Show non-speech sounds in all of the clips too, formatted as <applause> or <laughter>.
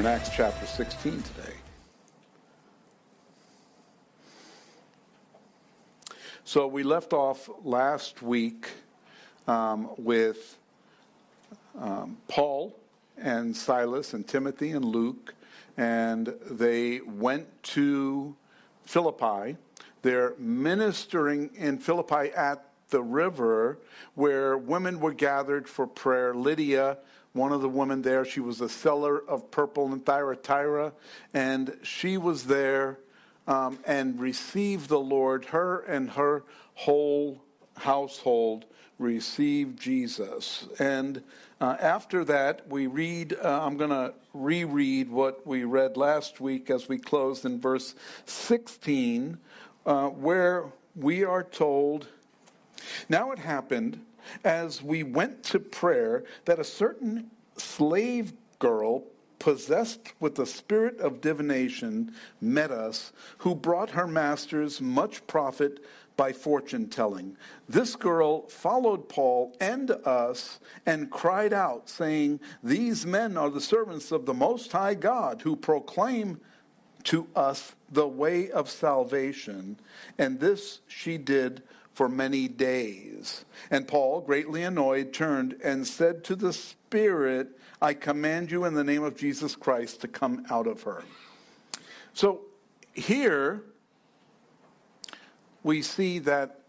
We're in Acts chapter 16 today. So we left off last week um, with um, Paul and Silas and Timothy and Luke, and they went to Philippi. They're ministering in Philippi at the river where women were gathered for prayer. Lydia, one of the women there, she was a seller of purple in Thyatira, and she was there um, and received the Lord. Her and her whole household received Jesus. And uh, after that, we read, uh, I'm going to reread what we read last week as we closed in verse 16, uh, where we are told, Now it happened as we went to prayer that a certain slave girl possessed with the spirit of divination met us, who brought her masters much profit by fortune telling. This girl followed Paul and us and cried out, saying, These men are the servants of the Most High God who proclaim to us the way of salvation. And this she did for many days. And Paul, greatly annoyed, turned and said to the Spirit, I command you in the name of Jesus Christ to come out of her. So here we see that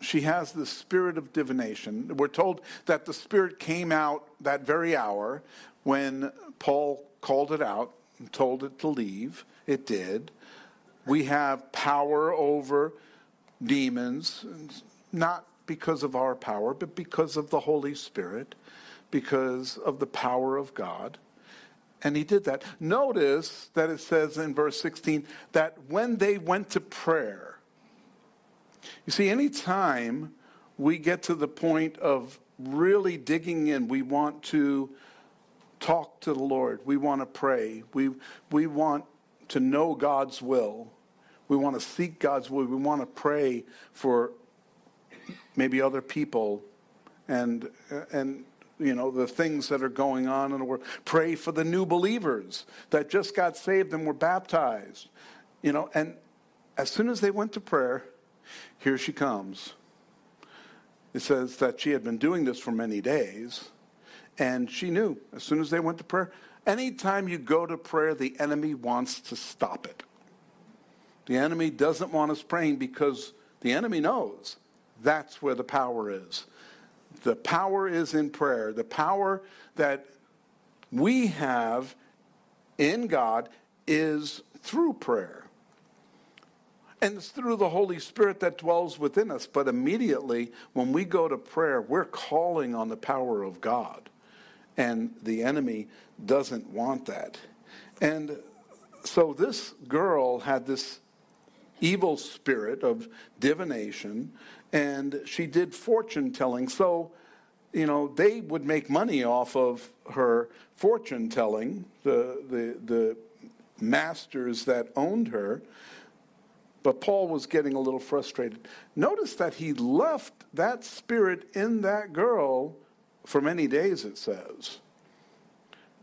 she has the spirit of divination. We're told that the spirit came out that very hour when Paul called it out and told it to leave. It did. We have power over demons, not because of our power, but because of the Holy Spirit, because of the power of God. And he did that. Notice that it says in verse 16 that when they went to prayer, you see, anytime we get to the point of really digging in, we want to talk to the Lord, we want to pray, we, we want to know God's will, we want to seek God's will, we want to pray for maybe other people and, and you know, the things that are going on in the world. Pray for the new believers that just got saved and were baptized. You know, and as soon as they went to prayer, here she comes. It says that she had been doing this for many days, and she knew as soon as they went to prayer. Anytime you go to prayer, the enemy wants to stop it. The enemy doesn't want us praying because the enemy knows that's where the power is. The power is in prayer. The power that we have in God is through prayer. And it's through the Holy Spirit that dwells within us. But immediately, when we go to prayer, we're calling on the power of God. And the enemy doesn't want that. And so this girl had this evil spirit of divination, and she did fortune telling. So, you know, they would make money off of her fortune telling, the, the, the masters that owned her. But Paul was getting a little frustrated. Notice that he left that spirit in that girl for many days, it says.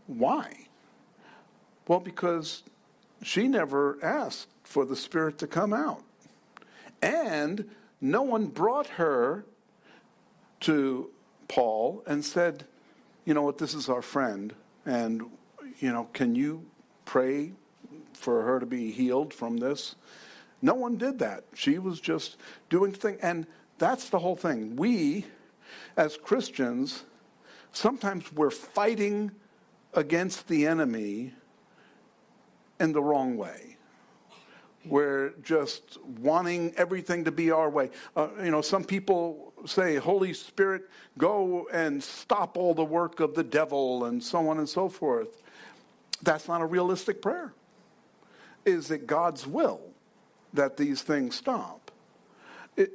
Why? Well, because she never asked for the spirit to come out. And no one brought her to Paul and said, you know what, this is our friend, and, you know, can you pray for her to be healed from this? No one did that. She was just doing thing. And that's the whole thing. We, as Christians, sometimes we're fighting against the enemy in the wrong way. We're just wanting everything to be our way. Uh, you know, some people say, Holy Spirit, go and stop all the work of the devil, and so on and so forth. That's not a realistic prayer. Is it God's will that these things stop. It,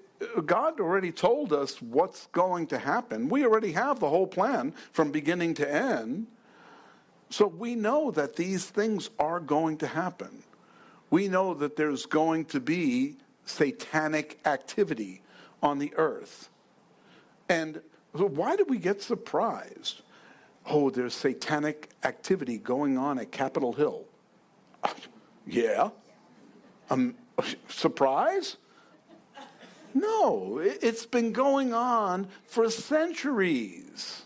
God already told us what's going to happen. We already have the whole plan from beginning to end. So we know that these things are going to happen. We know that there's going to be satanic activity on the earth. And so why do we get surprised? oh, there's satanic activity going on at Capitol Hill. <laughs> yeah. Um, <laughs> surprise? No, it's been going on for centuries.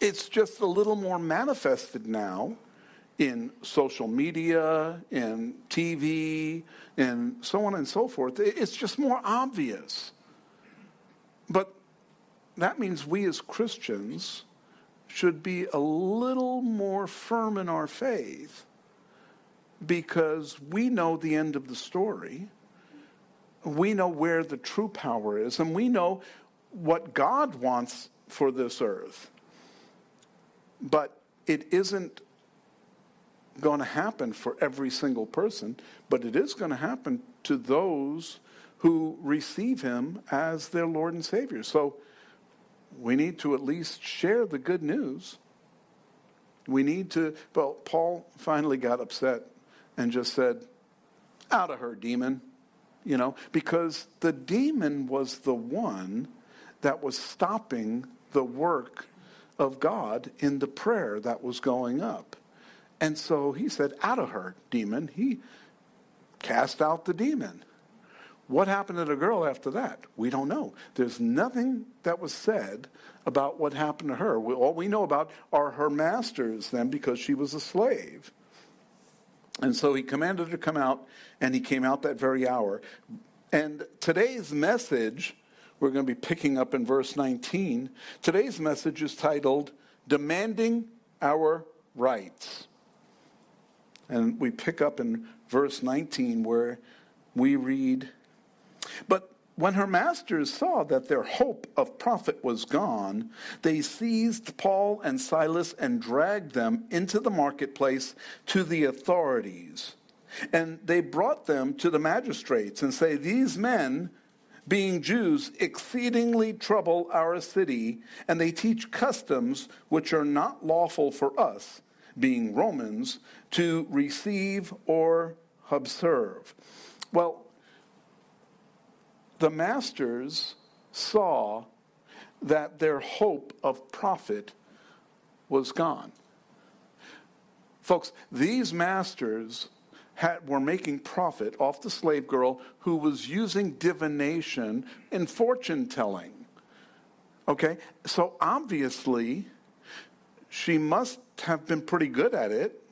It's just a little more manifested now in social media, in TV, and so on and so forth. It's just more obvious. But that means we as Christians should be a little more firm in our faith because we know the end of the story. We know where the true power is, and we know what God wants for this earth. But it isn't going to happen for every single person, but it is going to happen to those who receive him as their Lord and Savior. So we need to at least share the good news. We need to, well, Paul finally got upset and just said, Out of her, demon. You know, because the demon was the one that was stopping the work of God in the prayer that was going up. And so he said, Out of her, demon. He cast out the demon. What happened to the girl after that? We don't know. There's nothing that was said about what happened to her. All we know about are her masters then because she was a slave. And so he commanded her to come out, and he came out that very hour. And today's message, we're going to be picking up in verse 19. Today's message is titled Demanding Our Rights. And we pick up in verse 19 where we read, But when her masters saw that their hope of profit was gone, they seized Paul and Silas and dragged them into the marketplace to the authorities. And they brought them to the magistrates and say, These men, being Jews, exceedingly trouble our city, and they teach customs which are not lawful for us being Romans, to receive or observe. Well, the masters saw that their hope of profit was gone. Folks, these masters had, were making profit off the slave girl who was using divination and fortune telling. Okay? So obviously, she must have been pretty good at it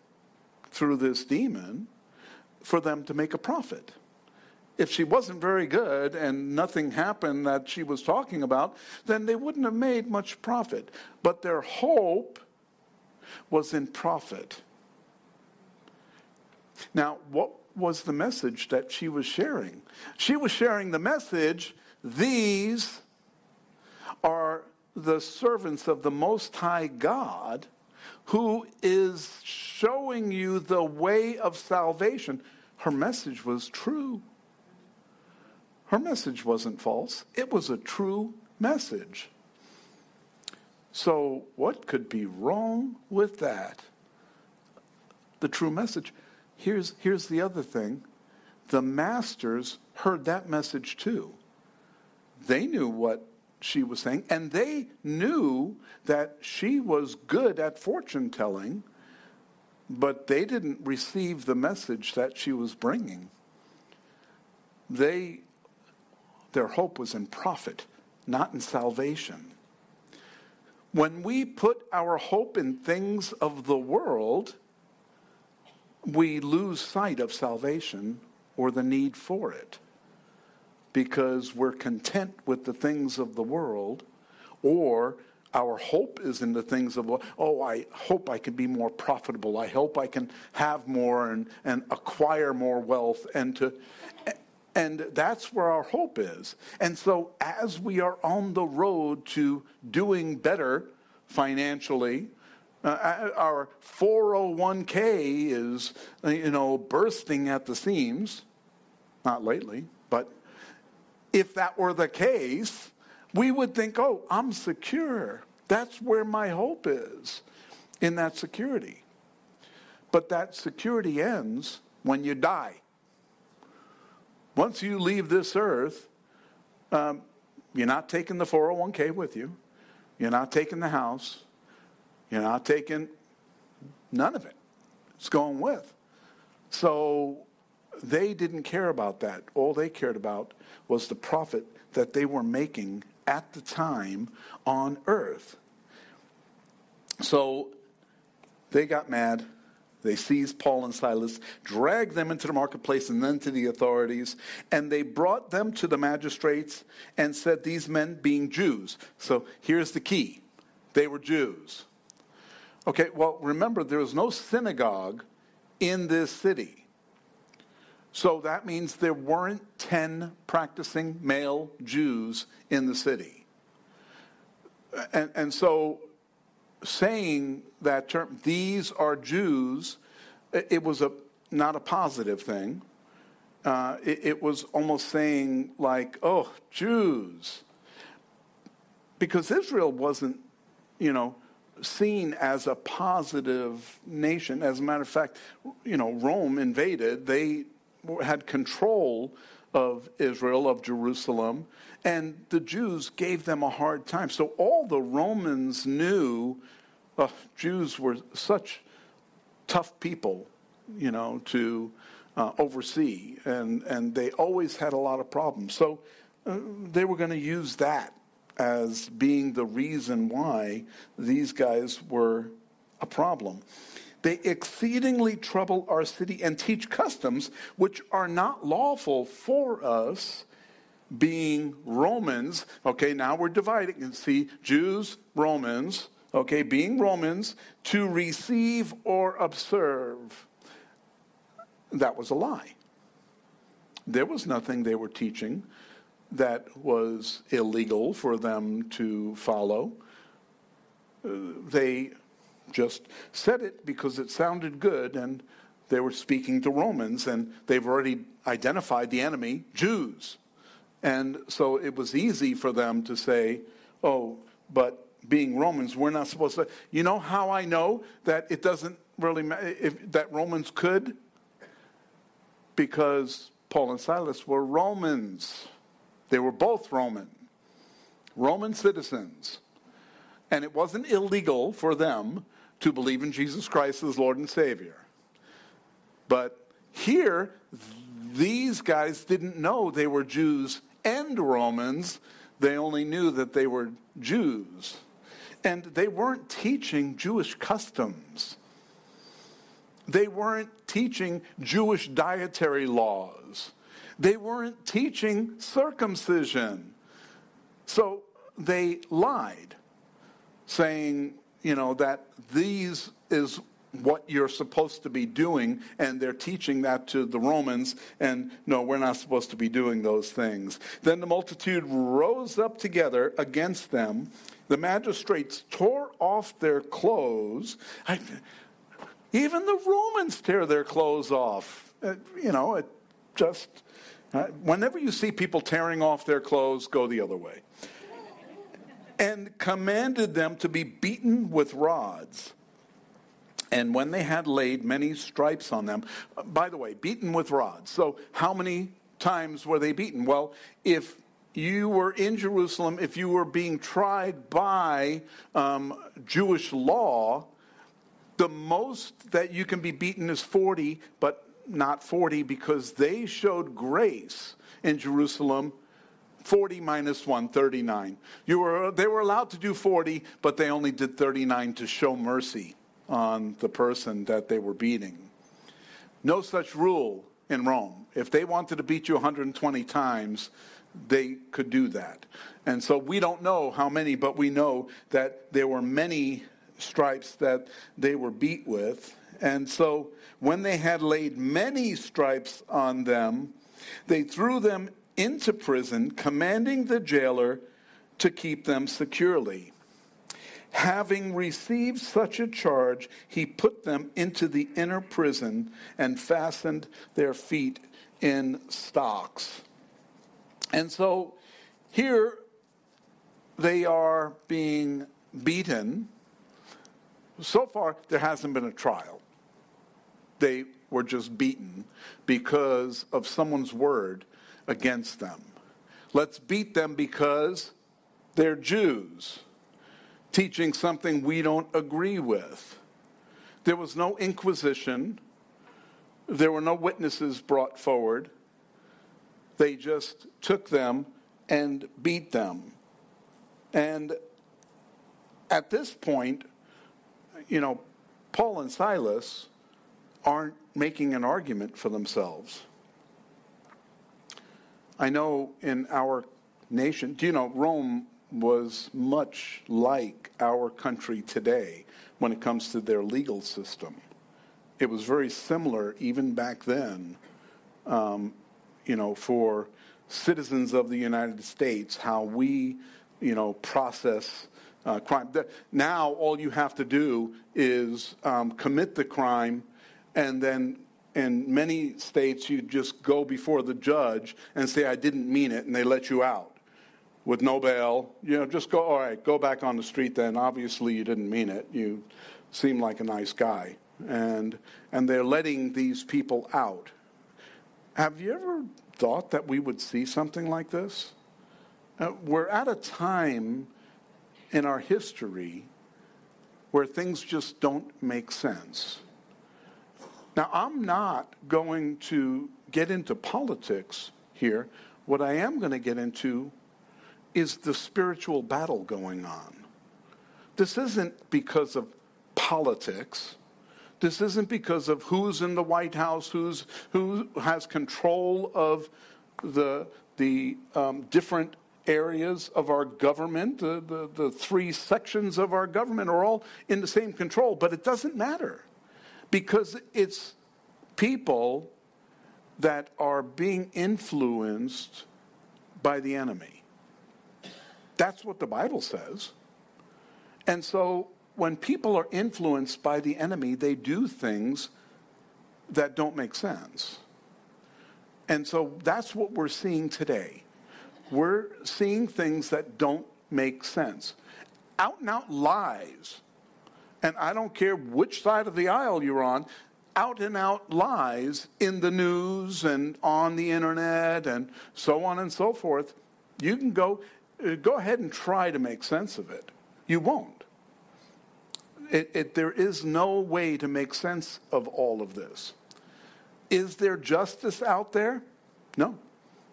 through this demon for them to make a profit. If she wasn't very good and nothing happened that she was talking about, then they wouldn't have made much profit. But their hope was in profit. Now, what was the message that she was sharing? She was sharing the message these are the servants of the Most High God who is showing you the way of salvation. Her message was true. Her message wasn't false, it was a true message. So, what could be wrong with that? The true message. Here's, here's the other thing the masters heard that message too. They knew what she was saying, and they knew that she was good at fortune telling, but they didn't receive the message that she was bringing. They, their hope was in profit, not in salvation. When we put our hope in things of the world, we lose sight of salvation or the need for it because we're content with the things of the world, or our hope is in the things of, oh, I hope I can be more profitable. I hope I can have more and, and acquire more wealth and to. And that's where our hope is. And so, as we are on the road to doing better financially, uh, our 401k is, you know, bursting at the seams. Not lately, but if that were the case, we would think, oh, I'm secure. That's where my hope is, in that security. But that security ends when you die. Once you leave this earth, um, you're not taking the 401k with you. You're not taking the house. You're not taking none of it. It's going with. So they didn't care about that. All they cared about was the profit that they were making at the time on earth. So they got mad. They seized Paul and Silas, dragged them into the marketplace and then to the authorities, and they brought them to the magistrates and said, These men being Jews. So here's the key they were Jews. Okay, well, remember, there was no synagogue in this city. So that means there weren't 10 practicing male Jews in the city. And, and so saying that term, these are Jews, it was a, not a positive thing. Uh, it, it was almost saying, like, oh, Jews. Because Israel wasn't, you know, seen as a positive nation. As a matter of fact, you know, Rome invaded, they had control of Israel, of Jerusalem, and the Jews gave them a hard time. So all the Romans knew uh, Jews were such tough people, you know, to uh, oversee, and, and they always had a lot of problems. So uh, they were going to use that as being the reason why these guys were a problem. They exceedingly trouble our city and teach customs which are not lawful for us, being Romans. Okay, now we're dividing. You see, Jews, Romans, okay, being Romans, to receive or observe. That was a lie. There was nothing they were teaching that was illegal for them to follow. Uh, they just said it because it sounded good and they were speaking to Romans and they've already identified the enemy, Jews. And so it was easy for them to say, oh, but being Romans, we're not supposed to. You know how I know that it doesn't really matter if that Romans could? Because Paul and Silas were Romans. They were both Roman, Roman citizens. And it wasn't illegal for them to believe in Jesus Christ as Lord and Savior. But here, these guys didn't know they were Jews and Romans. They only knew that they were Jews. And they weren't teaching Jewish customs. They weren't teaching Jewish dietary laws. They weren't teaching circumcision. So they lied, saying, you know, that these is what you're supposed to be doing, and they're teaching that to the Romans, and no, we're not supposed to be doing those things. Then the multitude rose up together against them. The magistrates tore off their clothes. I, even the Romans tear their clothes off. Uh, you know, it just uh, whenever you see people tearing off their clothes, go the other way. And commanded them to be beaten with rods. And when they had laid many stripes on them, by the way, beaten with rods. So, how many times were they beaten? Well, if you were in Jerusalem, if you were being tried by um, Jewish law, the most that you can be beaten is 40, but not 40 because they showed grace in Jerusalem 40 minus 1, 39. You were, they were allowed to do 40, but they only did 39 to show mercy on the person that they were beating. No such rule in Rome. If they wanted to beat you 120 times, they could do that. And so we don't know how many, but we know that there were many stripes that they were beat with. And so when they had laid many stripes on them, they threw them into prison, commanding the jailer to keep them securely. Having received such a charge, he put them into the inner prison and fastened their feet in stocks. And so here they are being beaten. So far, there hasn't been a trial they were just beaten because of someone's word against them. Let's beat them because they're Jews. teaching something we don't agree with. There was no inquisition. There were no witnesses brought forward. They just took them and beat them. And at this point, you know, Paul and Silas aren't making an argument for themselves. I know in our nation, do you know, Rome was much like our country today when it comes to their legal system. It was very similar even back then, um, you know, for citizens of the United States, how we, you know, process uh, crime. Now, all you have to do is um, commit the crime, and then in many states, you just go before the judge and say, I didn't mean it, and they let you out with no bail. You know, just go, all right, go back on the street then. Obviously, you didn't mean it. You seem like a nice guy. And, and they're letting these people out. Have you ever thought that we would see something like this? Uh, we're at a time in our history where things just don't make sense. Now, I'm not going to get into politics here. What I am going to get into is the spiritual battle going on. This isn't because of politics. This isn't because of who's in the White House, who's, who has control of the, the um, different areas of our government. The, the, the three sections of our government are all in the same control, but it doesn't matter because it's people that are being influenced by the enemy. That's what the Bible says. And so when people are influenced by the enemy, they do things that don't make sense. And so that's what we're seeing today. We're seeing things that don't make sense. Out and out lies. And I don't care which side of the aisle you're on, out and out lies in the news and on the internet and so on and so forth. You can go, uh, go ahead and try to make sense of it. You won't. It, it, there is no way to make sense of all of this. Is there justice out there? No,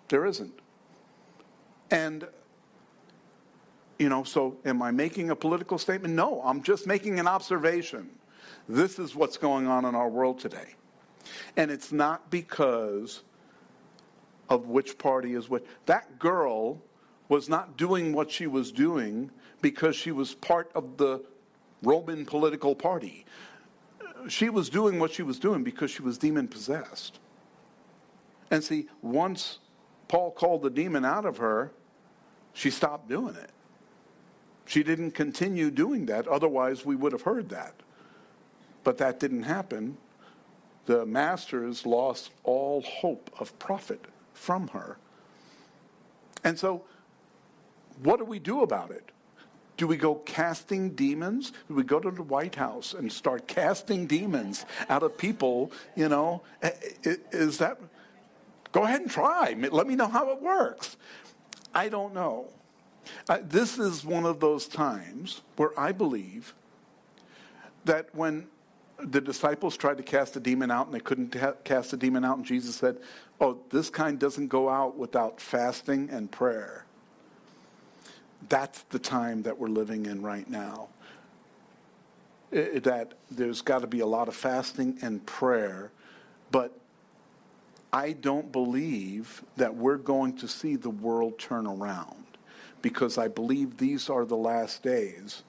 there isn't. And, you know, so am I making a political statement? No, I'm just making an observation. This is what's going on in our world today. And it's not because of which party is which. That girl was not doing what she was doing because she was part of the Roman political party. She was doing what she was doing because she was demon possessed. And see, once Paul called the demon out of her, she stopped doing it. She didn't continue doing that, otherwise, we would have heard that. But that didn't happen. The masters lost all hope of profit from her. And so, what do we do about it? Do we go casting demons? Do we go to the White House and start casting demons out of people? You know, is that. Go ahead and try. Let me know how it works. I don't know. Uh, this is one of those times where I believe that when the disciples tried to cast a demon out and they couldn't ta- cast a demon out, and Jesus said, Oh, this kind doesn't go out without fasting and prayer. That's the time that we're living in right now. It, that there's got to be a lot of fasting and prayer, but I don't believe that we're going to see the world turn around because I believe these are the last days.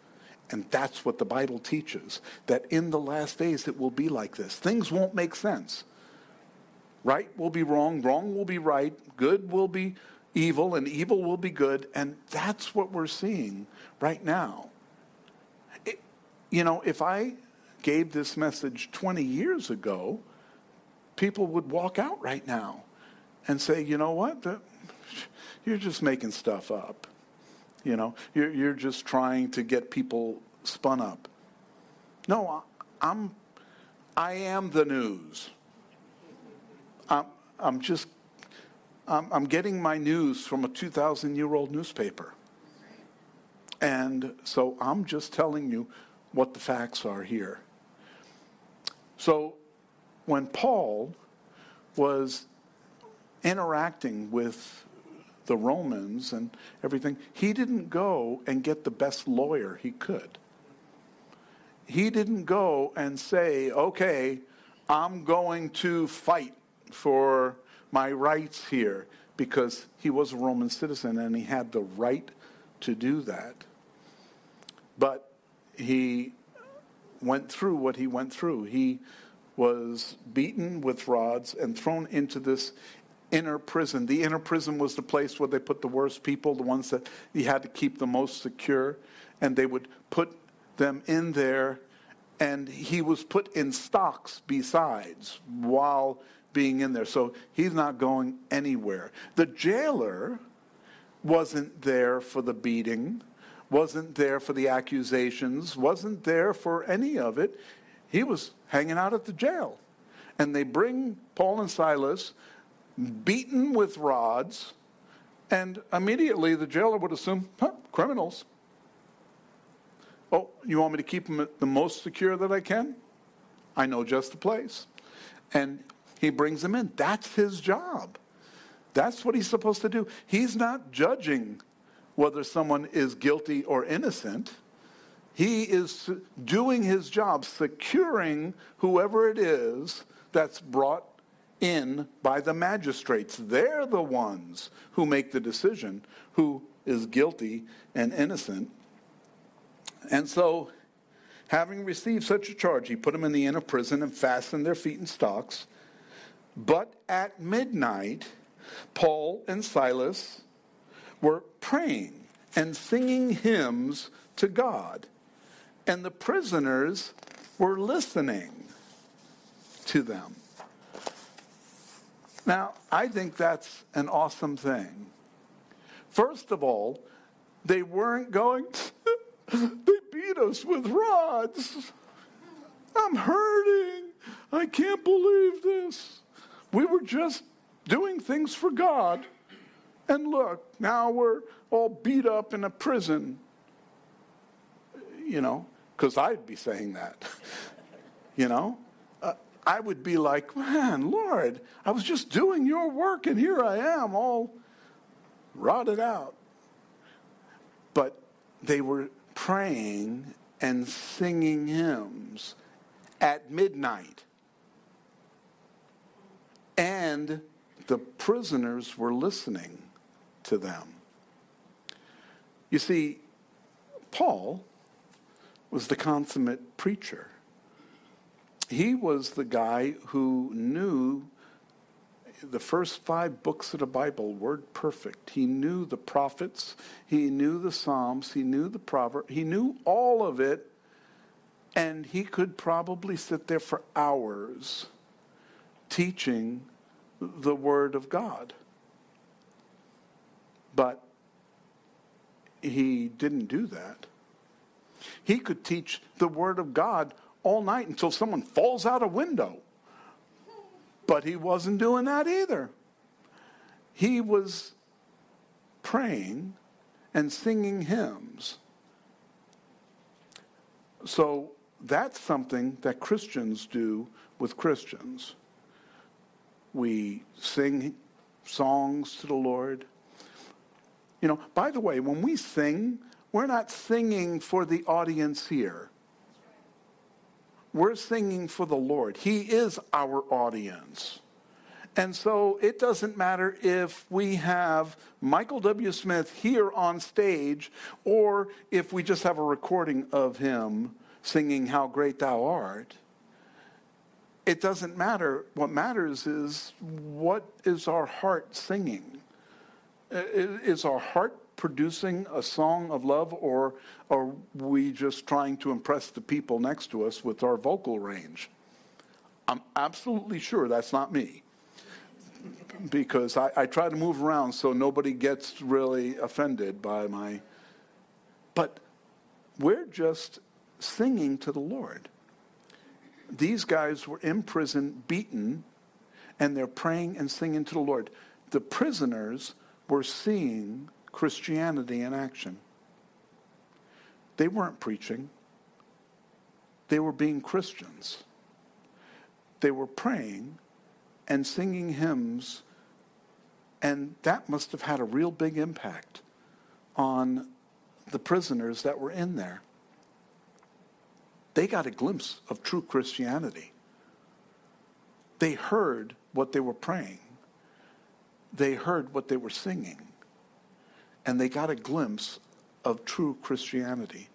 And that's what the Bible teaches that in the last days it will be like this. Things won't make sense. Right will be wrong, wrong will be right, good will be evil, and evil will be good. And that's what we're seeing right now. It, you know, if I gave this message 20 years ago, people would walk out right now and say, you know what? You're just making stuff up. You know, you're, you're just trying to get people spun up. No, I'm, I am the news. I'm, I'm just, I'm, I'm getting my news from a 2,000 year old newspaper. And so I'm just telling you what the facts are here. So when Paul was interacting with the Romans and everything, he didn't go and get the best lawyer he could. He didn't go and say, okay, I'm going to fight for my rights here because he was a Roman citizen and he had the right to do that. But he went through what he went through. He was beaten with rods and thrown into this inner prison. The inner prison was the place where they put the worst people, the ones that you had to keep the most secure, and they would put them in there. And he was put in stocks besides while being in there. So he's not going anywhere. The jailer wasn't there for the beating, wasn't there for the accusations, wasn't there for any of it. He was hanging out at the jail. And they bring Paul and Silas beaten with rods, and immediately the jailer would assume, huh, criminals. Oh, you want me to keep them the most secure that I can? I know just the place. And he brings them in. That's his job. That's what he's supposed to do. He's not judging whether someone is guilty or innocent. He is doing his job, securing whoever it is that's brought in by the magistrates. They're the ones who make the decision who is guilty and innocent. And so, having received such a charge, he put them in the inner prison and fastened their feet in stocks. But at midnight, Paul and Silas were praying and singing hymns to God, and the prisoners were listening to them. Now, I think that's an awesome thing. First of all, they weren't going, <laughs> they beat us with rods. I'm hurting. I can't believe this. We were just doing things for God. And look, now we're all beat up in a prison. You know, because I'd be saying that. <laughs> you know? I would be like, man, Lord, I was just doing your work and here I am all rotted out. But they were praying and singing hymns at midnight. And the prisoners were listening to them. You see, Paul was the consummate preacher. He was the guy who knew the first five books of the Bible word perfect. He knew the prophets, he knew the Psalms, he knew the proverb, he knew all of it, and he could probably sit there for hours teaching the Word of God. But he didn't do that. He could teach the Word of God all night until someone falls out a window. But he wasn't doing that either. He was praying and singing hymns. So that's something that Christians do with Christians. We sing songs to the Lord. You know, by the way, when we sing, we're not singing for the audience here. We're singing for the Lord. He is our audience. And so it doesn't matter if we have Michael W. Smith here on stage or if we just have a recording of him singing How Great Thou Art it doesn't matter. What matters is what is our heart singing? Is our heart producing a song of love, or are we just trying to impress the people next to us with our vocal range? I'm absolutely sure that's not me. Because I, I try to move around so nobody gets really offended by my. But we're just singing to the Lord these guys were in prison, beaten, and they're praying and singing to the Lord. The prisoners were seeing Christianity in action. they weren't preaching, they were being Christians. They were praying and singing hymns, and that must have had a real big impact on the prisoners that were in there. They got a glimpse of true Christianity. They heard what they were praying. They heard what they were singing. And they got a glimpse of true Christianity.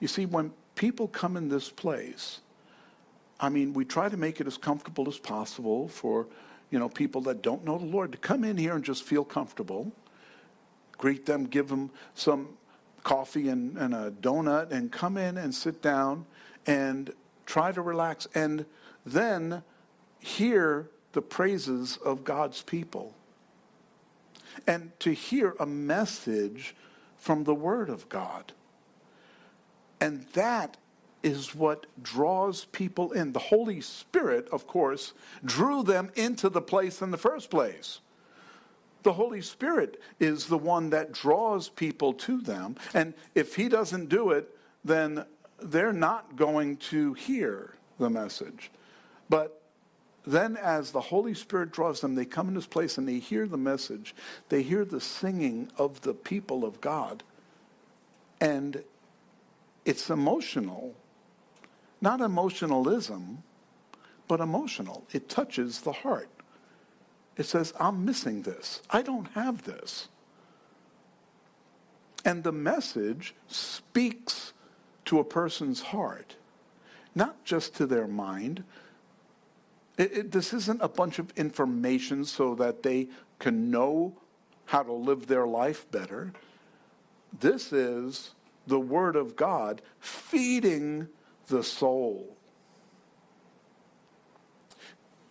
You see, when people come in this place, I mean, we try to make it as comfortable as possible for, you know, people that don't know the Lord to come in here and just feel comfortable. Greet them, give them some coffee and, and a donut, and come in and sit down and try to relax. And then hear the praises of God's people. And to hear a message from the Word of God. And that is what draws people in. The Holy Spirit, of course, drew them into the place in the first place. The Holy Spirit is the one that draws people to them. And if He doesn't do it, then they're not going to hear the message. But then, as the Holy Spirit draws them, they come in this place and they hear the message. They hear the singing of the people of God. And it's emotional. Not emotionalism, but emotional. It touches the heart. It says, I'm missing this. I don't have this. And the message speaks to a person's heart, not just to their mind. It, it, this isn't a bunch of information so that they can know how to live their life better. This is the Word of God feeding the soul.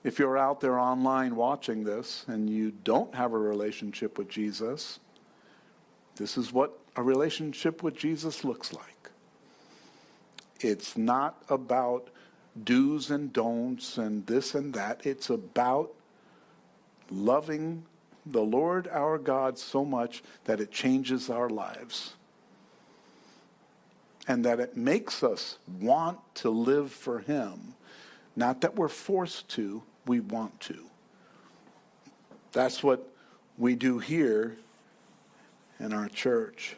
If you're out there online watching this and you don't have a relationship with Jesus, this is what a relationship with Jesus looks like. It's not about do's and don'ts and this and that. It's about loving the Lord our God so much that it changes our lives. And that it makes us want to live for Him. Not that we're forced to, we want to. That's what we do here in our church.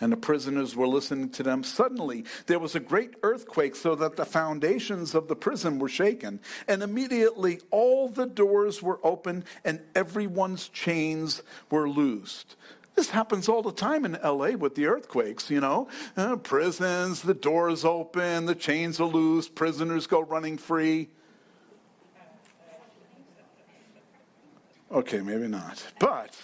And the prisoners were listening to them. Suddenly, there was a great earthquake, so that the foundations of the prison were shaken. And immediately, all the doors were open and everyone's chains were loosed. This happens all the time in LA with the earthquakes, you know. Uh, prisons, the doors open, the chains are loose, prisoners go running free. Okay, maybe not. But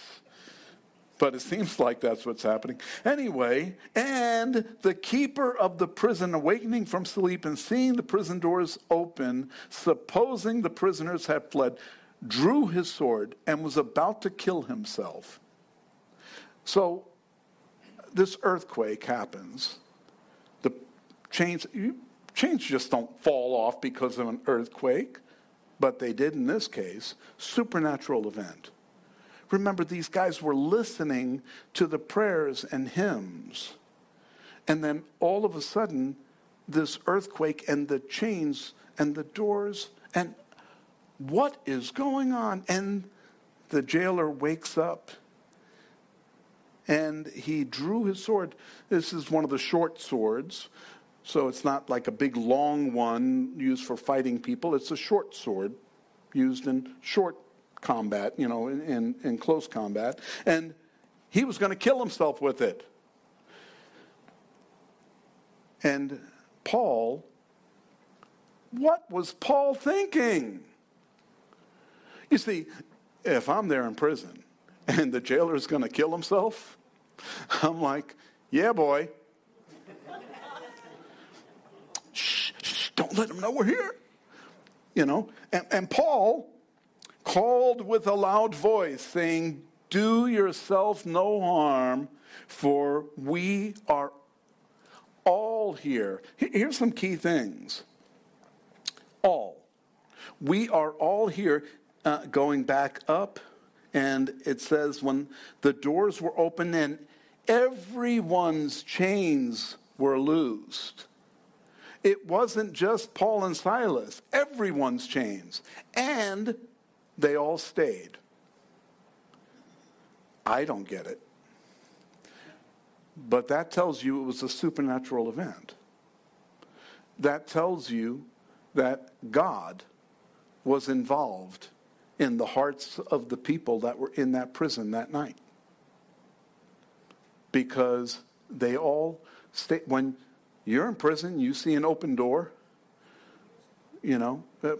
but it seems like that's what's happening. Anyway, and the keeper of the prison, awakening from sleep and seeing the prison doors open, supposing the prisoners had fled, drew his sword and was about to kill himself. So this earthquake happens. The chains, chains just don't fall off because of an earthquake but they did in this case, supernatural event. Remember, these guys were listening to the prayers and hymns. And then all of a sudden, this earthquake and the chains and the doors, and what is going on? And the jailer wakes up and he drew his sword. This is one of the short swords. So it's not like a big long one used for fighting people. It's a short sword used in short combat, you know, in, in, in close combat. And he was going to kill himself with it. And Paul, what was Paul thinking? You see, if I'm there in prison and the jailer is going to kill himself, <laughs> I'm like, yeah, boy, <laughs> Shh, Don't let them know we're here. You know, and, and Paul called with a loud voice, saying, Do yourself no harm, for we are all here. Here's some key things. All. We are all here uh, going back up, and it says, When the doors were open, and everyone's chains were loosed. It wasn't just Paul and Silas, everyone's chains. And they all stayed. I don't get it. But that tells you it was a supernatural event. That tells you that God was involved in the hearts of the people that were in that prison that night. Because they all stay when you're in prison, you see an open door, you know. Uh,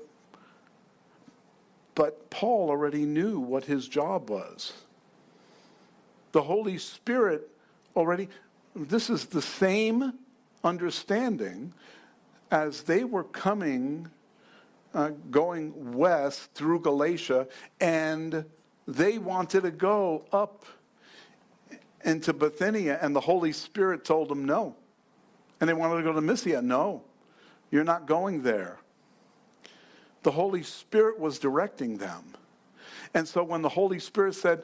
But Paul already knew what his job was. The Holy Spirit already, this is the same understanding as they were coming, uh, going west through Galatia, and they wanted to go up into Bithynia, and the Holy Spirit told them no. And they wanted to go to Mysia. No, you're not going there. The Holy Spirit was directing them. And so when the Holy Spirit said,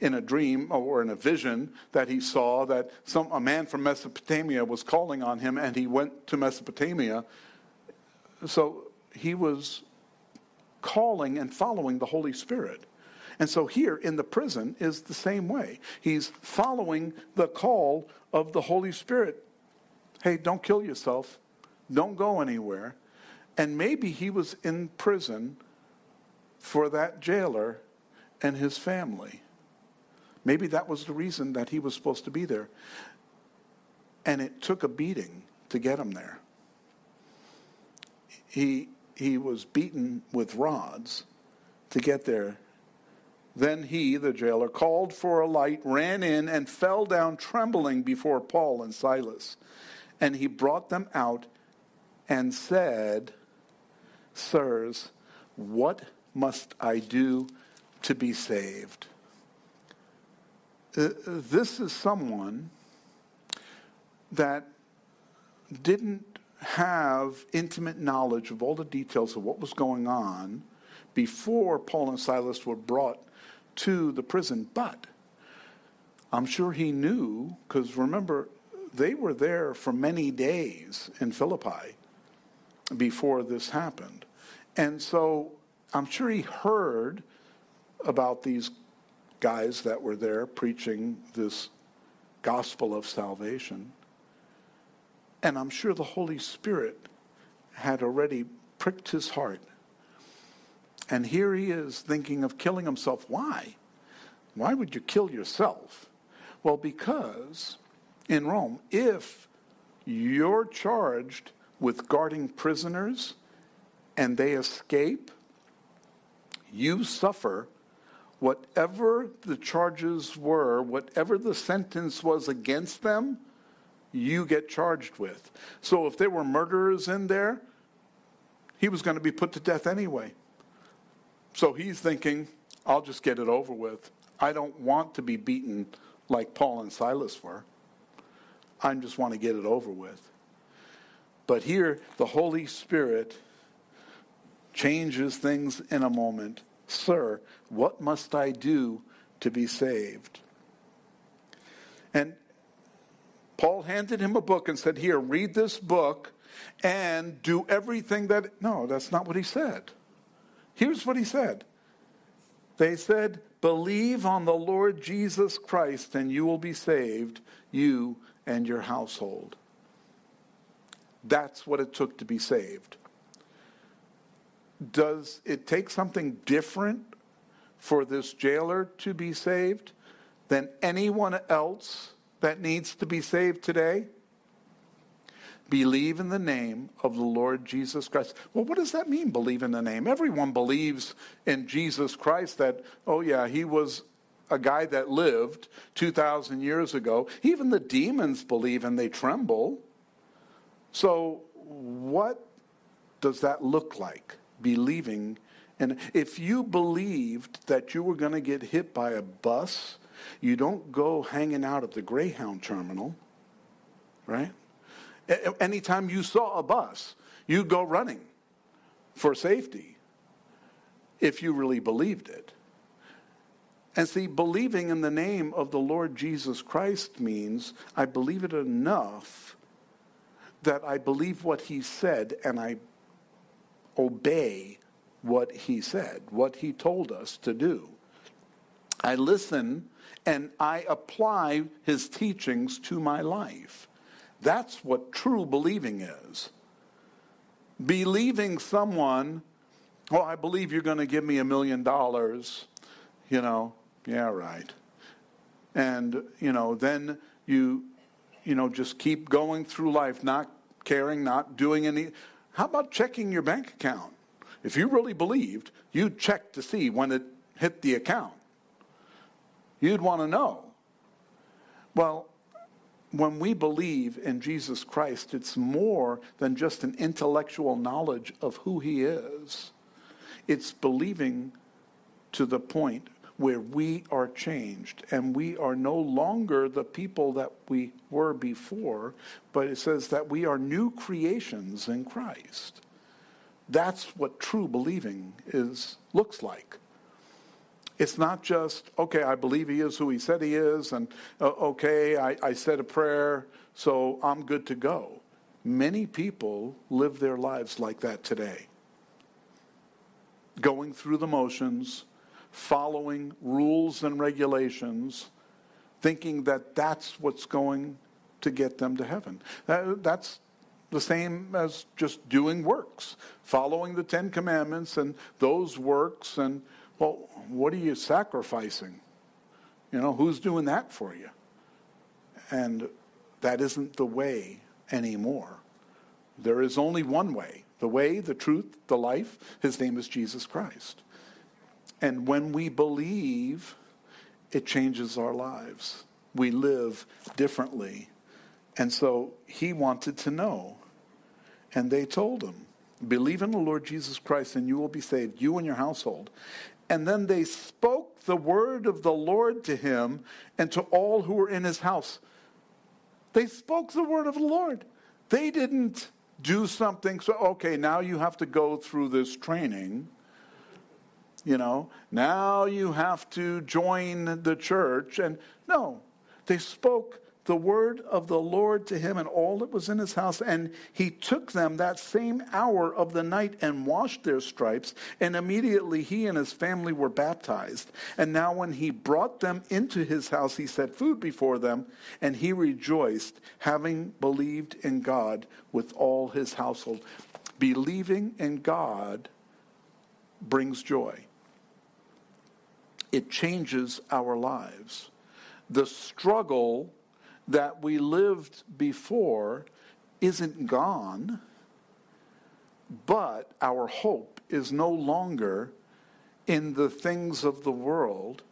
in a dream or in a vision that he saw that some, a man from Mesopotamia was calling on him and he went to Mesopotamia. So he was calling and following the Holy Spirit. And so here in the prison is the same way. He's following the call of the Holy Spirit. Hey, don't kill yourself. Don't go anywhere. And maybe he was in prison for that jailer and his family. Maybe that was the reason that he was supposed to be there. And it took a beating to get him there. He, he was beaten with rods to get there. Then he, the jailer, called for a light, ran in, and fell down trembling before Paul and Silas. And he brought them out and said, Sirs, what must I do to be saved? Uh, this is someone that didn't have intimate knowledge of all the details of what was going on before Paul and Silas were brought to the prison. But I'm sure he knew, because remember, they were there for many days in Philippi before this happened. And so I'm sure he heard about these guys that were there preaching this gospel of salvation. And I'm sure the Holy Spirit had already pricked his heart. And here he is thinking of killing himself. Why? Why would you kill yourself? Well, because in Rome, if you're charged with guarding prisoners and they escape, you suffer whatever the charges were, whatever the sentence was against them, you get charged with. So if there were murderers in there, he was going to be put to death anyway. So he's thinking, I'll just get it over with. I don't want to be beaten like Paul and Silas were. I just want to get it over with. But here, the Holy Spirit changes things in a moment Sir, what must I do to be saved? And Paul handed him a book and said, Here, read this book and do everything that. No, that's not what he said. Here's what he said They said, Believe on the Lord Jesus Christ and you will be saved, you and your household. That's what it took to be saved does it take something different for this jailer to be saved than anyone else that needs to be saved today? Believe in the name of the Lord Jesus Christ. Well, what does that mean, believe in the name? Everyone believes in Jesus Christ that, oh, yeah, he was a guy that lived 2,000 years ago. Even the demons believe and they tremble. So, what does that look like? believing. And if you believed that you were going to get hit by a bus, you don't go hanging out at the Greyhound terminal, right? Anytime you saw a bus, you go running for safety if you really believed it. And see, believing in the name of the Lord Jesus Christ means I believe it enough that I believe what he said and I obey what he said, what he told us to do. I listen and I apply his teachings to my life. That's what true believing is. Believing someone, oh, I believe you're going to give me a million dollars, you know, yeah, right. And, you know, then you, you know, just keep going through life, not caring, not doing any. How about checking your bank account? If you really believed, you'd check to see when it hit the account. You'd want to know. Well, when we believe in Jesus Christ, it's more than just an intellectual knowledge of who he is. It's believing to the point where we are changed and we are no longer the people that we were before, but it says that we are new creations in Christ. That's what true believing is looks like. It's not just, okay, I believe he is who he said he is, and uh, okay, I, I said a prayer, so I'm good to go. Many people live their lives like that today. Going through the motions, following rules and regulations, thinking that that's what's going to get them to heaven. That, that's the same as just doing works, following the Ten Commandments and those works. And, well, what are you sacrificing? You know, who's doing that for you? And that isn't the way anymore. There is only one way the way, the truth, the life. His name is Jesus Christ. And when we believe, it changes our lives. We live differently. And so he wanted to know and they told him, Believe in the Lord Jesus Christ and you will be saved, you and your household. And then they spoke the word of the Lord to him and to all who were in his house. They spoke the word of the Lord. They didn't do something, so, okay, now you have to go through this training. You know, now you have to join the church. And no, they spoke the word of the Lord to him and all that was in his house. And he took them that same hour of the night and washed their stripes. And immediately he and his family were baptized. And now, when he brought them into his house, he set food before them. And he rejoiced, having believed in God with all his household. Believing in God brings joy, it changes our lives. The struggle that we lived before isn't gone, but our hope is no longer in the things of the world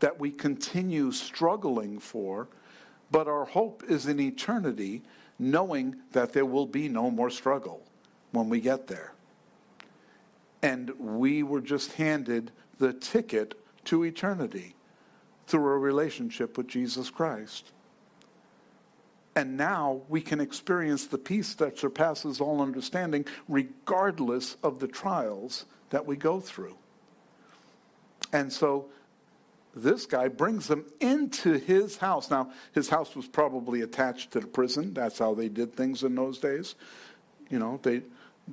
that we continue struggling for, but our hope is in eternity, knowing that there will be no more struggle when we get there. And we were just handed the ticket to eternity through a relationship with Jesus Christ. And now we can experience the peace that surpasses all understanding, regardless of the trials that we go through. And so this guy brings them into his house. Now, his house was probably attached to the prison. That's how they did things in those days. You know, they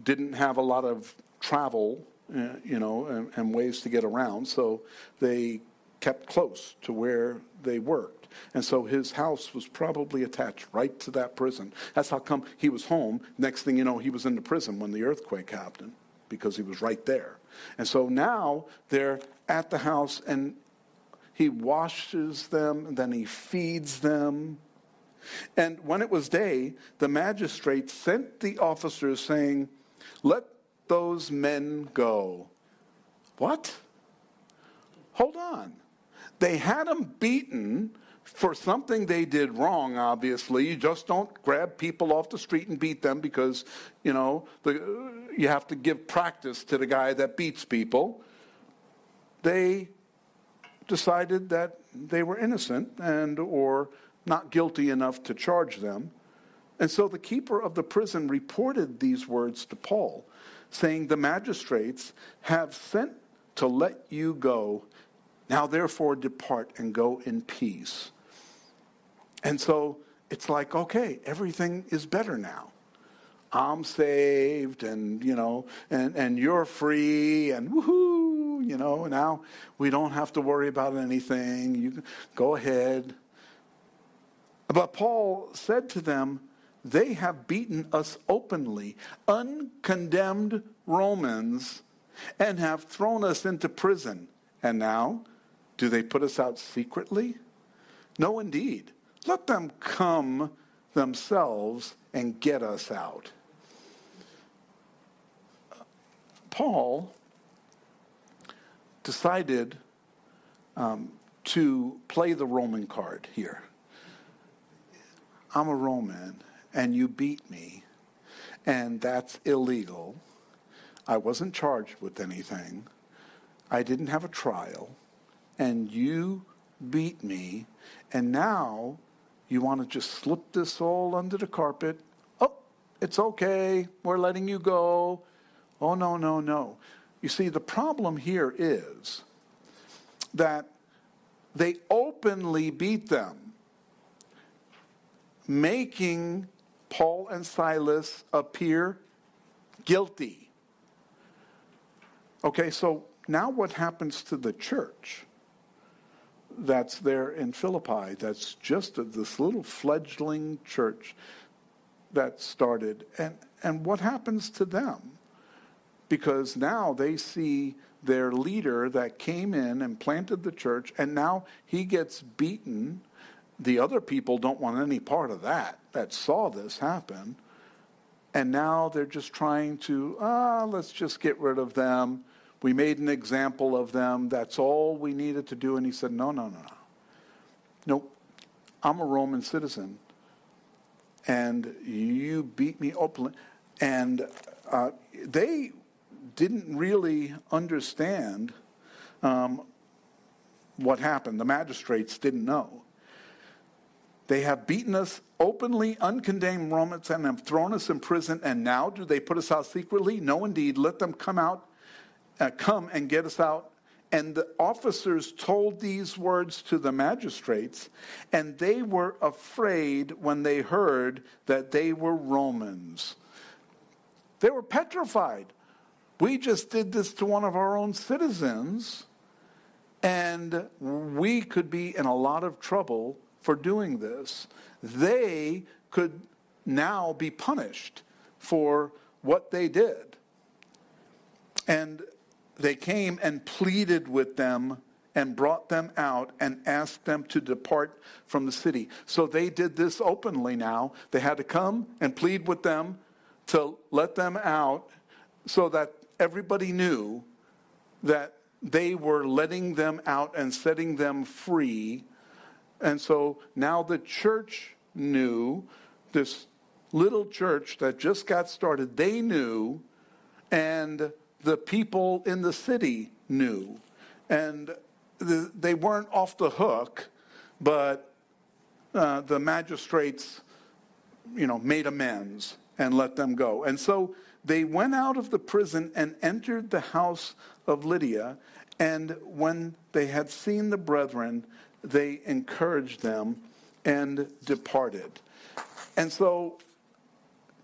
didn't have a lot of travel, uh, you know, and, and ways to get around. So they kept close to where they worked. And so his house was probably attached right to that prison. That's how come he was home. Next thing you know, he was in the prison when the earthquake happened because he was right there. And so now they're at the house and he washes them and then he feeds them. And when it was day, the magistrate sent the officers saying, Let those men go. What? Hold on. They had them beaten for something they did wrong, obviously. You just don't grab people off the street and beat them because, you know, the, you have to give practice to the guy that beats people. They decided that they were innocent and or not guilty enough to charge them. And so the keeper of the prison reported these words to Paul, saying, The magistrates have sent to let you go Now, therefore, depart and go in peace. And so it's like, okay, everything is better now. I'm saved and, you know, and, and you're free and woohoo, you know, now we don't have to worry about anything. You go ahead. But Paul said to them, they have beaten us openly, uncondemned Romans, and have thrown us into prison. And now, do they put us out secretly? No, indeed. Let them come themselves and get us out. Paul decided um, to play the Roman card here. I'm a Roman, and you beat me, and that's illegal. I wasn't charged with anything. I didn't have a trial, and you beat me, and now you want to just slip this all under the carpet. Oh, it's okay. We're letting you go. Oh, no, no, no. You see, the problem here is that they openly beat them, making Paul and Silas appear guilty. Okay, so now what happens to the church that's there in Philippi? That's just a, this little fledgling church that started. And, and what happens to them? Because now they see their leader that came in and planted the church, and now he gets beaten the other people don't want any part of that, that saw this happen. And now they're just trying to, ah, let's just get rid of them. We made an example of them. That's all we needed to do. And he said, no, no, no, no. Nope. I'm a Roman citizen. And you beat me openly. And uh, they didn't really understand um, what happened. The magistrates didn't know. They have beaten us openly, uncondemned Romans, and have thrown us in prison. And now do they put us out secretly? No, indeed. Let them come out, uh, come and get us out. And the officers told these words to the magistrates, and they were afraid when they heard that they were Romans. They were petrified. We just did this to one of our own citizens, and we could be in a lot of trouble for doing this, they could now be punished for what they did. And they came and pleaded with them and brought them out and asked them to depart from the city. So they did this openly now. They had to come and plead with them to let them out so that everybody knew that they were letting them out and setting them free and so now the church knew, this little church that just got started, they knew, and the people in the city knew. And the, they weren't off the hook, but uh, the magistrates, you know, made amends and let them go. And so they went out of the prison and entered the house of Lydia. And when they had seen the brethren, they encouraged them and departed. And so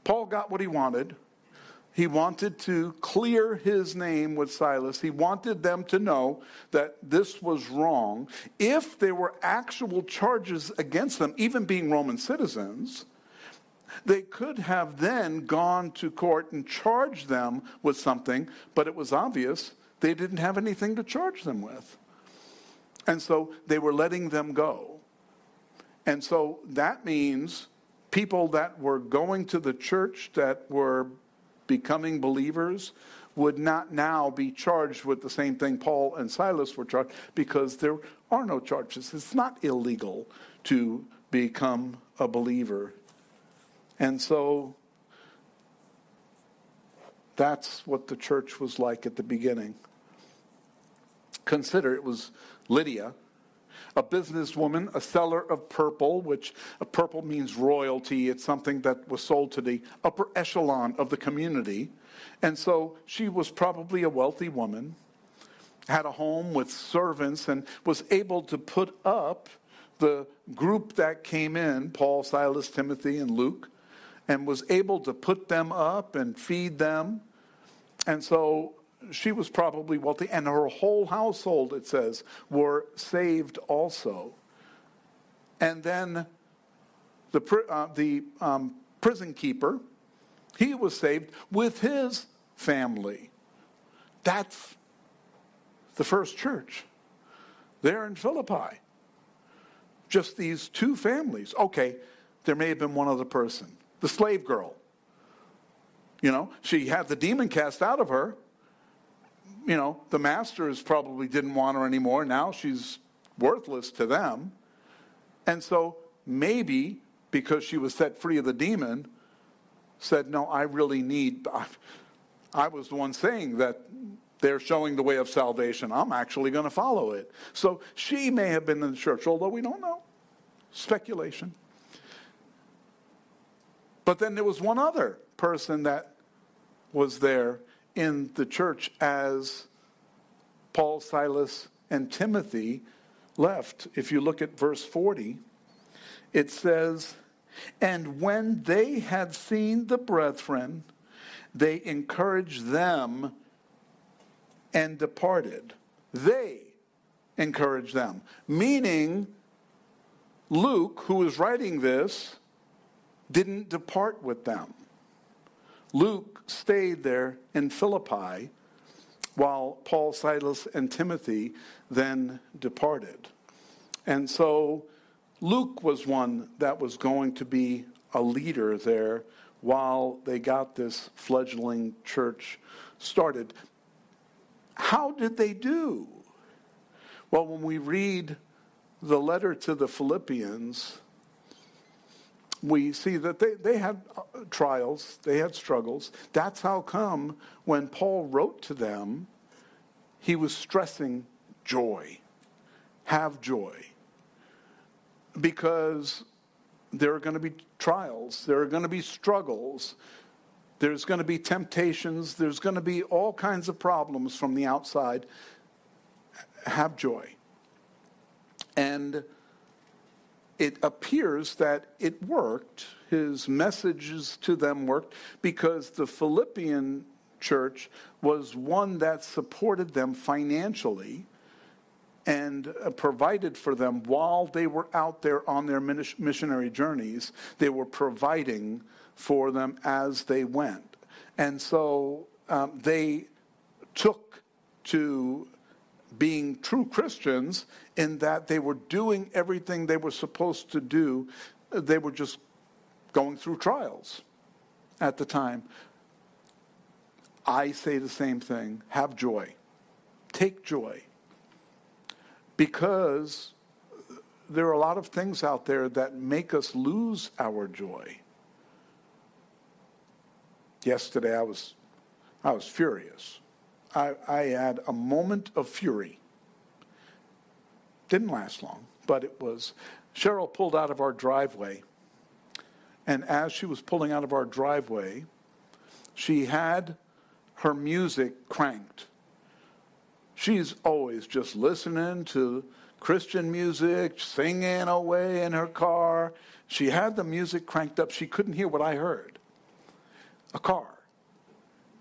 Paul got what he wanted. He wanted to clear his name with Silas. He wanted them to know that this was wrong. If there were actual charges against them, even being Roman citizens, they could have then gone to court and charged them with something, but it was obvious they didn't have anything to charge them with. And so they were letting them go. And so that means people that were going to the church that were becoming believers would not now be charged with the same thing Paul and Silas were charged because there are no charges. It's not illegal to become a believer. And so that's what the church was like at the beginning. Consider it was Lydia, a businesswoman, a seller of purple, which uh, purple means royalty. It's something that was sold to the upper echelon of the community. And so she was probably a wealthy woman. had a home with servants and was able to put up the group that came in Paul, Silas, Timothy, and Luke and was able to put them up and feed them. And so she was probably wealthy, and her whole household, it says, were saved also. And then the, uh, the um, prison keeper, he was saved with his family. That's the first church there in Philippi. Just these two families. Okay, there may have been one other person. The slave girl. You know, she had the demon cast out of her. You know, the masters probably didn't want her anymore. Now she's worthless to them. And so maybe because she was set free of the demon, said, No, I really need. I was the one saying that they're showing the way of salvation. I'm actually going to follow it. So she may have been in the church, although we don't know. Speculation. But then there was one other person that was there in the church as Paul, Silas, and Timothy left. If you look at verse 40, it says, And when they had seen the brethren, they encouraged them and departed. They encouraged them. Meaning, Luke, who was writing this, didn't depart with them. Luke stayed there in Philippi while Paul, Silas, and Timothy then departed. And so Luke was one that was going to be a leader there while they got this fledgling church started. How did they do? Well, when we read the letter to the Philippians, we see that they, they had uh, trials, they had struggles. That's how come when Paul wrote to them, he was stressing joy. Have joy. Because there are going to be trials, there are going to be struggles, there's going to be temptations, there's going to be all kinds of problems from the outside. Have joy. And it appears that it worked. His messages to them worked because the Philippian church was one that supported them financially and uh, provided for them while they were out there on their missionary journeys. They were providing for them as they went. And so um, they took to being true Christians in that they were doing everything they were supposed to do. They were just going through trials at the time. I say the same thing have joy, take joy. Because there are a lot of things out there that make us lose our joy. Yesterday I was I was furious I, I had a moment of fury. Didn't last long, but it was. Cheryl pulled out of our driveway, and as she was pulling out of our driveway, she had her music cranked. She's always just listening to Christian music, singing away in her car. She had the music cranked up. She couldn't hear what I heard. A car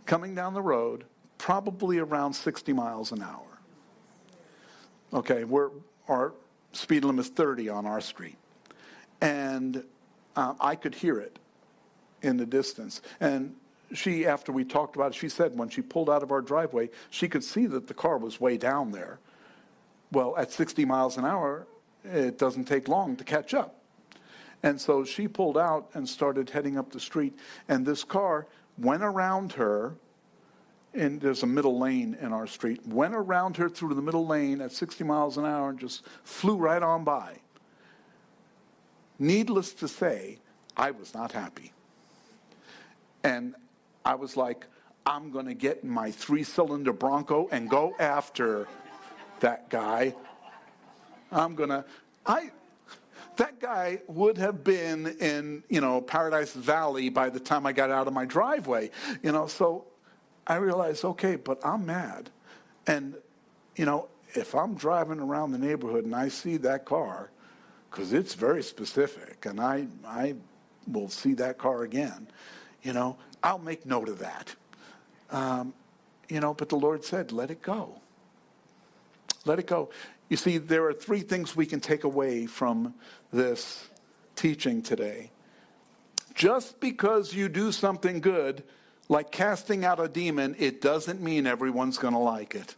coming down the road probably around 60 miles an hour. Okay, we're, our speed limit is 30 on our street. And uh, I could hear it in the distance. And she, after we talked about it, she said when she pulled out of our driveway, she could see that the car was way down there. Well, at 60 miles an hour, it doesn't take long to catch up. And so she pulled out and started heading up the street, and this car went around her and there's a middle lane in our street, went around her through the middle lane at 60 miles an hour and just flew right on by. Needless to say, I was not happy. And I was like, I'm going to get in my three cylinder Bronco and go after that guy. I'm going to, I, that guy would have been in, you know, Paradise Valley by the time I got out of my driveway. You know, so I realized, okay, but I'm mad. And you know, if I'm driving around the neighborhood and I see that car, because it's very specific, and I, I will see that car again, you know, I'll make note of that. Um, you know, but the Lord said, let it go. Let it go. You see, there are three things we can take away from this teaching today. Just because you do something good, like casting out a demon, it doesn't mean everyone's going to like it.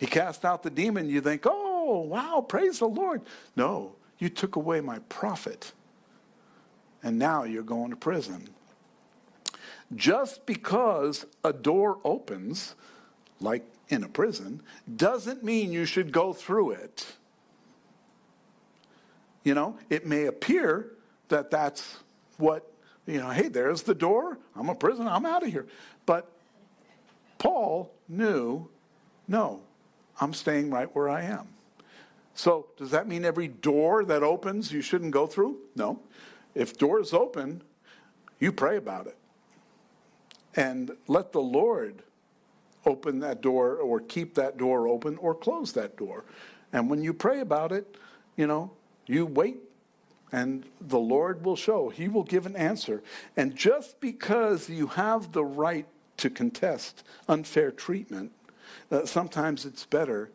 He cast out the demon, you think, oh, wow, praise the Lord. No, you took away my profit, and now you're going to prison. Just because a door opens, like in a prison, doesn't mean you should go through it. You know, it may appear that that's what, you know, hey, there's the door. I'm a prisoner. I'm out of here. But Paul knew, no, I'm staying right where I am. So, does that mean every door that opens you shouldn't go through? No. If doors open, you pray about it. And let the Lord open that door or keep that door open or close that door. And when you pray about it, you know, you wait and the Lord will show. He will give an answer. And just because you have the right to contest unfair treatment, uh, sometimes it's better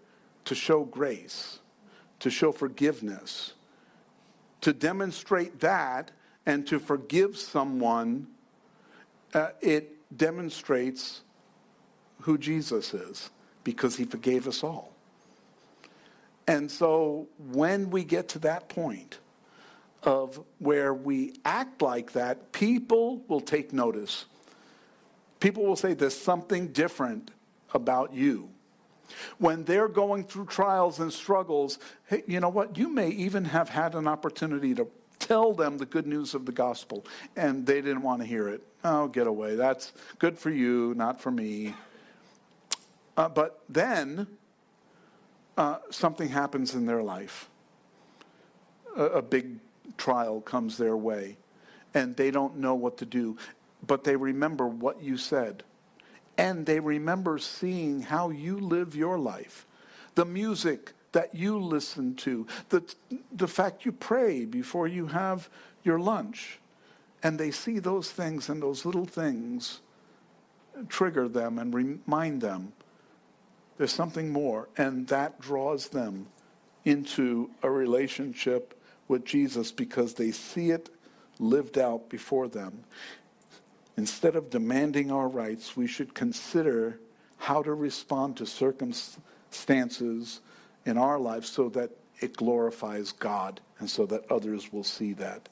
to show grace, to show forgiveness, to demonstrate that and to forgive someone. Uh, it demonstrates who Jesus is because he forgave us all. And so when we get to that point of where we act like that, people will take notice. People will say there's something different about you. When they're going through trials and struggles, hey, you know what? You may even have had an opportunity to tell them the good news of the gospel, and they didn't want to hear it. Oh, get away. That's good for you, not for me. Uh, but then uh, something happens in their life. A, a big trial comes their way, and they don't know what to do, but they remember what you said. And they remember seeing how you live your life, the music that you listen to, the, the fact you pray before you have your lunch. And they see those things and those little things trigger them and remind them there's something more, and that draws them into a relationship with Jesus because they see it lived out before them. Instead of demanding our rights, we should consider how to respond to circumstances in our lives so that it glorifies God and so that others will see that.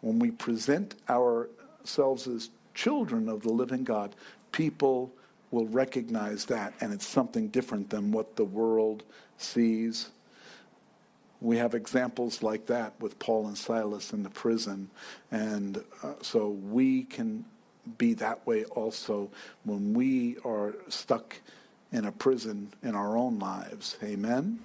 When we present ourselves as children of the living God, people will recognize that, and it's something different than what the world sees. We have examples like that with Paul and Silas in the prison, and uh, so we can be that way also when we are stuck in a prison in our own lives. Amen.